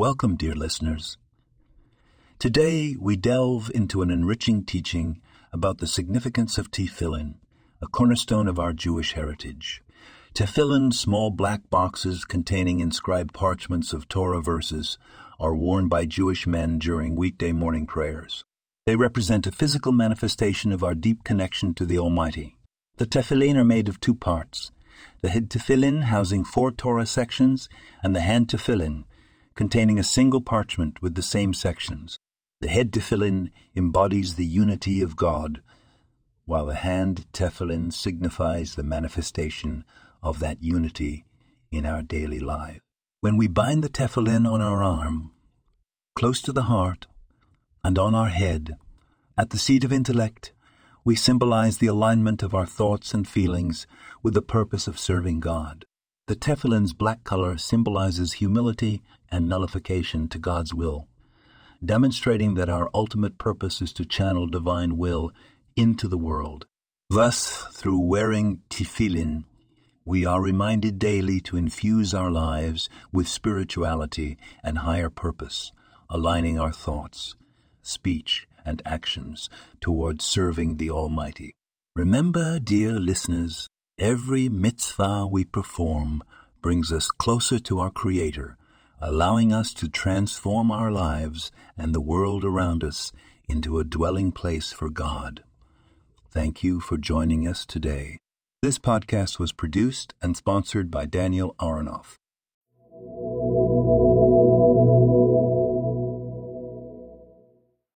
Welcome, dear listeners. Today, we delve into an enriching teaching about the significance of tefillin, a cornerstone of our Jewish heritage. Tefillin, small black boxes containing inscribed parchments of Torah verses, are worn by Jewish men during weekday morning prayers. They represent a physical manifestation of our deep connection to the Almighty. The tefillin are made of two parts the head tefillin, housing four Torah sections, and the hand tefillin, containing a single parchment with the same sections. The head tefillin embodies the unity of God, while the hand tefillin signifies the manifestation of that unity in our daily life. When we bind the tefillin on our arm, close to the heart, and on our head, at the seat of intellect, we symbolize the alignment of our thoughts and feelings with the purpose of serving God. The tefillin's black color symbolizes humility and nullification to God's will demonstrating that our ultimate purpose is to channel divine will into the world. Thus, through wearing tefillin, we are reminded daily to infuse our lives with spirituality and higher purpose, aligning our thoughts, speech, and actions towards serving the Almighty. Remember, dear listeners, every mitzvah we perform brings us closer to our Creator allowing us to transform our lives and the world around us into a dwelling place for God. Thank you for joining us today. This podcast was produced and sponsored by Daniel Aronoff.